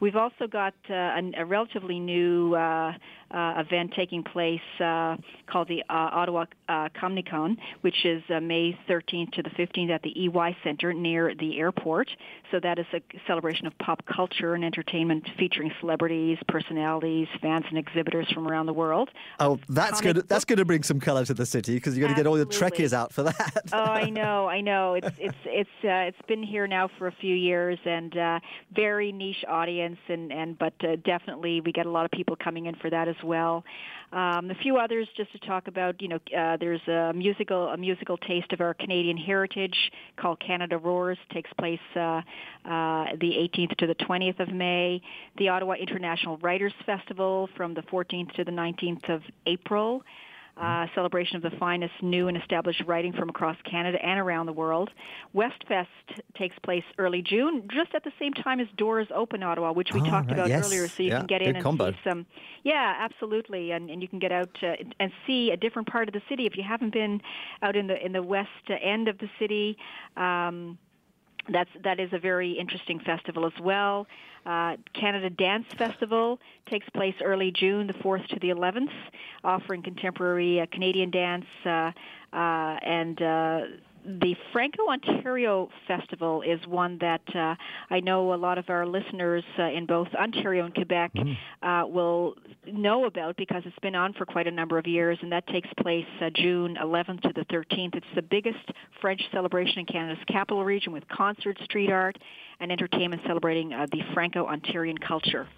We've also got uh, a, a relatively new uh, uh, event taking place uh, called the uh, Ottawa uh, Comiccon, which is uh, May 13th to the 15th at the EY Center near the airport. So that is a celebration of pop culture and entertainment featuring celebrities, personalities, fans, and exhibitors from around the world. Oh, that's good. That's going to bring some colour to the city because you're going to get all the trekkies out for that. oh, I know, I know. It's it's it's uh, it's been here now for a few years and uh, very niche audience, and and but uh, definitely we get a lot of people coming in for that as well. Um, a few others just to talk about. You know, uh, there's a musical a musical taste of our Canadian heritage called Canada Roars. Takes place uh, uh, the 18th to the 20th of May. The Ottawa International Writers Festival from the 14th to the 19th of April uh, celebration of the finest new and established writing from across Canada and around the world. Westfest takes place early June, just at the same time as Doors Open Ottawa, which we Oh, talked right, about yes. earlier. So you Yeah, can get good in and combo. see some. Yeah, absolutely, and, and you can get out uh, and see a different part of the city if you haven't been out in the in the west end of the city. Um, that's that is a very interesting festival as well. Uh, Canada Dance Festival takes place early June, the 4th to the 11th, offering contemporary uh, Canadian dance uh, uh, and. Uh, the Franco Ontario Festival is one that uh, I know a lot of our listeners uh, in both Ontario and Quebec uh, will know about because it's been on for quite a number of years, and that takes place uh, June 11th to the 13th. It's the biggest French celebration in Canada's capital region with concerts, street art, and entertainment celebrating uh, the Franco-Ontarian culture.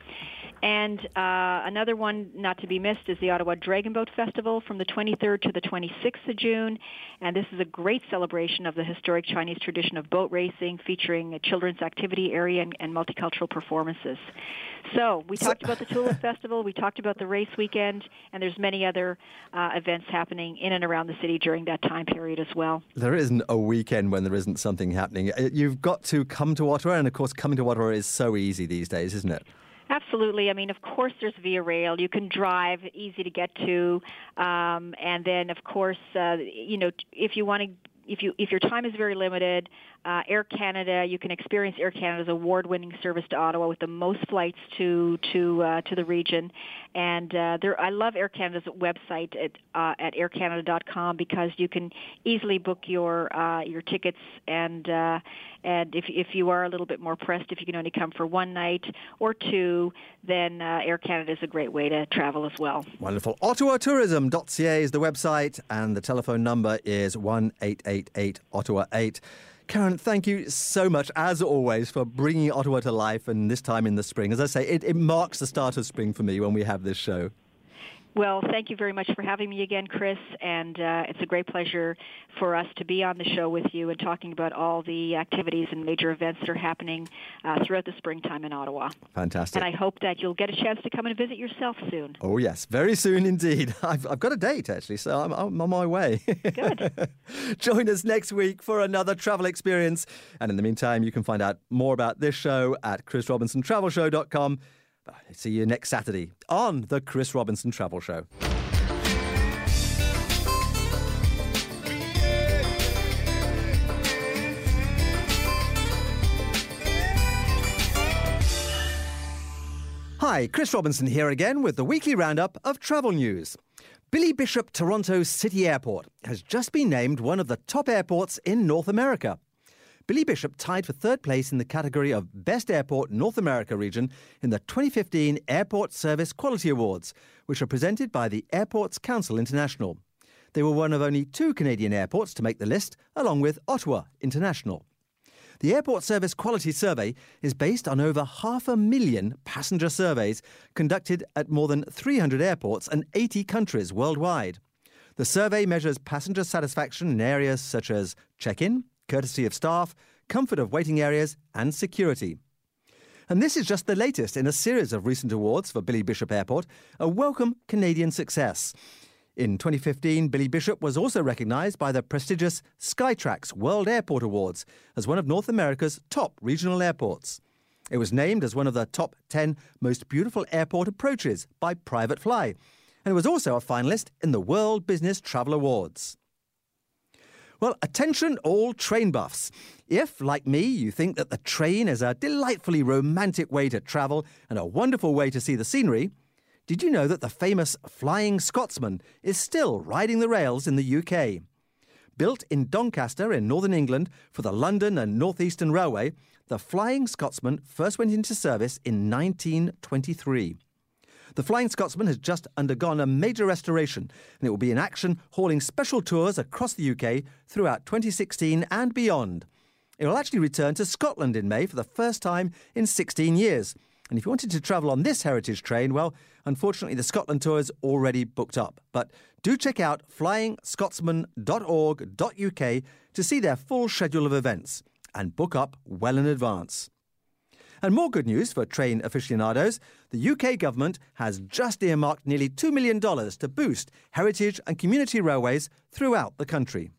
And uh, another one not to be missed is the Ottawa Dragon Boat Festival from the 23rd to the 26th of June. And this is a great celebration of the historic Chinese tradition of boat racing featuring a children's activity area and, and multicultural performances. So we talked about the Tulip Festival, we talked about the race weekend, and there's many other uh, events happening in and around the city during that time period as well. There isn't a weekend when there isn't something happening. Uh, You've got to come to Ottawa, and of course, coming to Ottawa is so easy these days, isn't it? Absolutely. I mean, of course, there's Via Rail. You can drive, easy to get to, um, and then, of course, uh, you know, if you want to. If you if your time is very limited, uh, Air Canada you can experience Air Canada's award-winning service to Ottawa with the most flights to to uh, to the region, and uh, there I love Air Canada's website at uh, at aircanada.com because you can easily book your uh, your tickets and uh, and if if you are a little bit more pressed, if you can only come for one night or two, then uh, Air Canada is a great way to travel as well. Wonderful. OttawaTourism.ca is the website, and the telephone number is one eight eight eight Ottawa 8. Karen, thank you so much, as always, for bringing Ottawa to life and this time in the spring. As I say, it, it marks the start of spring for me when we have this show. Well, thank you very much for having me again, Chris, and uh, it's a great pleasure for us to be on the show with you and talking about all the activities and major events that are happening uh, throughout the springtime in Ottawa. Fantastic. And I hope that you'll get a chance to come and visit yourself soon. Oh, yes, very soon indeed. I've, I've got a date, actually, so I'm, I'm on my way. Good. Join us next week for another travel experience. And in the meantime, you can find out more about this show at chrisrobinsontravelshow.com. See you next Saturday on the Chris Robinson Travel Show. Hi, Chris Robinson here again with the weekly roundup of travel news. Billy Bishop Toronto City Airport has just been named one of the top airports in North America. Billy Bishop tied for third place in the category of Best Airport North America region in the 2015 Airport Service Quality Awards, which are presented by the Airports Council International. They were one of only two Canadian airports to make the list, along with Ottawa International. The Airport Service Quality Survey is based on over half a million passenger surveys conducted at more than 300 airports and 80 countries worldwide. The survey measures passenger satisfaction in areas such as check in, courtesy of staff, comfort of waiting areas, and security. And this is just the latest in a series of recent awards for Billy Bishop Airport, a welcome Canadian success. In 2015, Billy Bishop was also recognised by the prestigious Skytrax World Airport Awards as one of North America's top regional airports. It was named as one of the top 10 most beautiful airport approaches by Private Fly, and it was also a finalist in the World Business Travel Awards. Well, attention all train buffs. If, like me, you think that the train is a delightfully romantic way to travel and a wonderful way to see the scenery, did you know that the famous Flying Scotsman is still riding the rails in the UK? Built in Doncaster in northern England for the London and North Eastern Railway, the Flying Scotsman first went into service in 1923. The Flying Scotsman has just undergone a major restoration and it will be in action hauling special tours across the UK throughout 2016 and beyond. It will actually return to Scotland in May for the first time in 16 years. And if you wanted to travel on this heritage train, well, unfortunately, the Scotland tour is already booked up. But do check out flyingscotsman.org.uk to see their full schedule of events and book up well in advance. And more good news for train aficionados the UK government has just earmarked nearly $2 million to boost heritage and community railways throughout the country.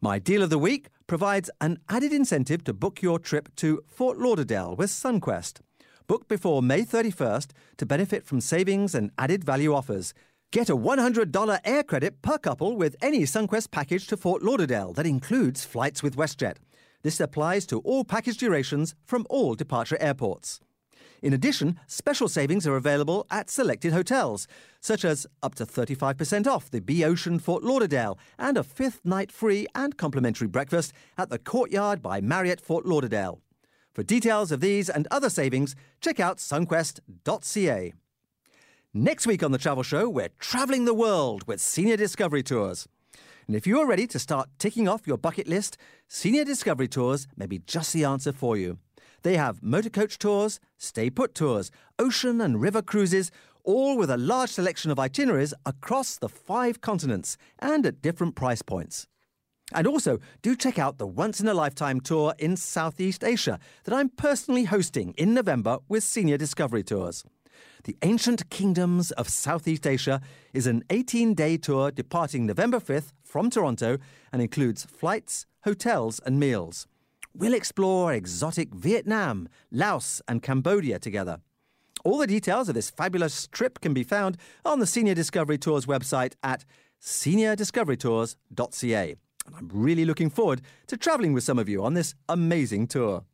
My deal of the week provides an added incentive to book your trip to Fort Lauderdale with SunQuest. Book before May 31st to benefit from savings and added value offers. Get a $100 air credit per couple with any SunQuest package to Fort Lauderdale that includes flights with WestJet. This applies to all package durations from all departure airports. In addition, special savings are available at selected hotels, such as up to 35% off the B Ocean Fort Lauderdale and a fifth night free and complimentary breakfast at the Courtyard by Marriott Fort Lauderdale. For details of these and other savings, check out sunquest.ca. Next week on the Travel Show, we're travelling the world with Senior Discovery Tours. And if you are ready to start ticking off your bucket list, Senior Discovery Tours may be just the answer for you. They have motor coach tours, stay put tours, ocean and river cruises, all with a large selection of itineraries across the five continents and at different price points. And also, do check out the Once in a Lifetime tour in Southeast Asia that I'm personally hosting in November with Senior Discovery Tours. The Ancient Kingdoms of Southeast Asia is an 18 day tour departing November 5th from Toronto and includes flights, hotels, and meals. We'll explore exotic Vietnam, Laos, and Cambodia together. All the details of this fabulous trip can be found on the Senior Discovery Tours website at seniordiscoverytours.ca. And I'm really looking forward to travelling with some of you on this amazing tour.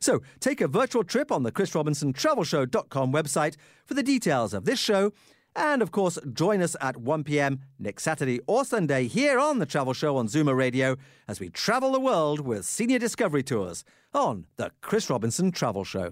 So take a virtual trip on the ChrisRobinsonTravelShow.com website for the details of this show. And of course, join us at 1 pm next Saturday or Sunday here on the Travel Show on Zoomer Radio as we travel the world with Senior Discovery Tours on the Chris Robinson Travel Show.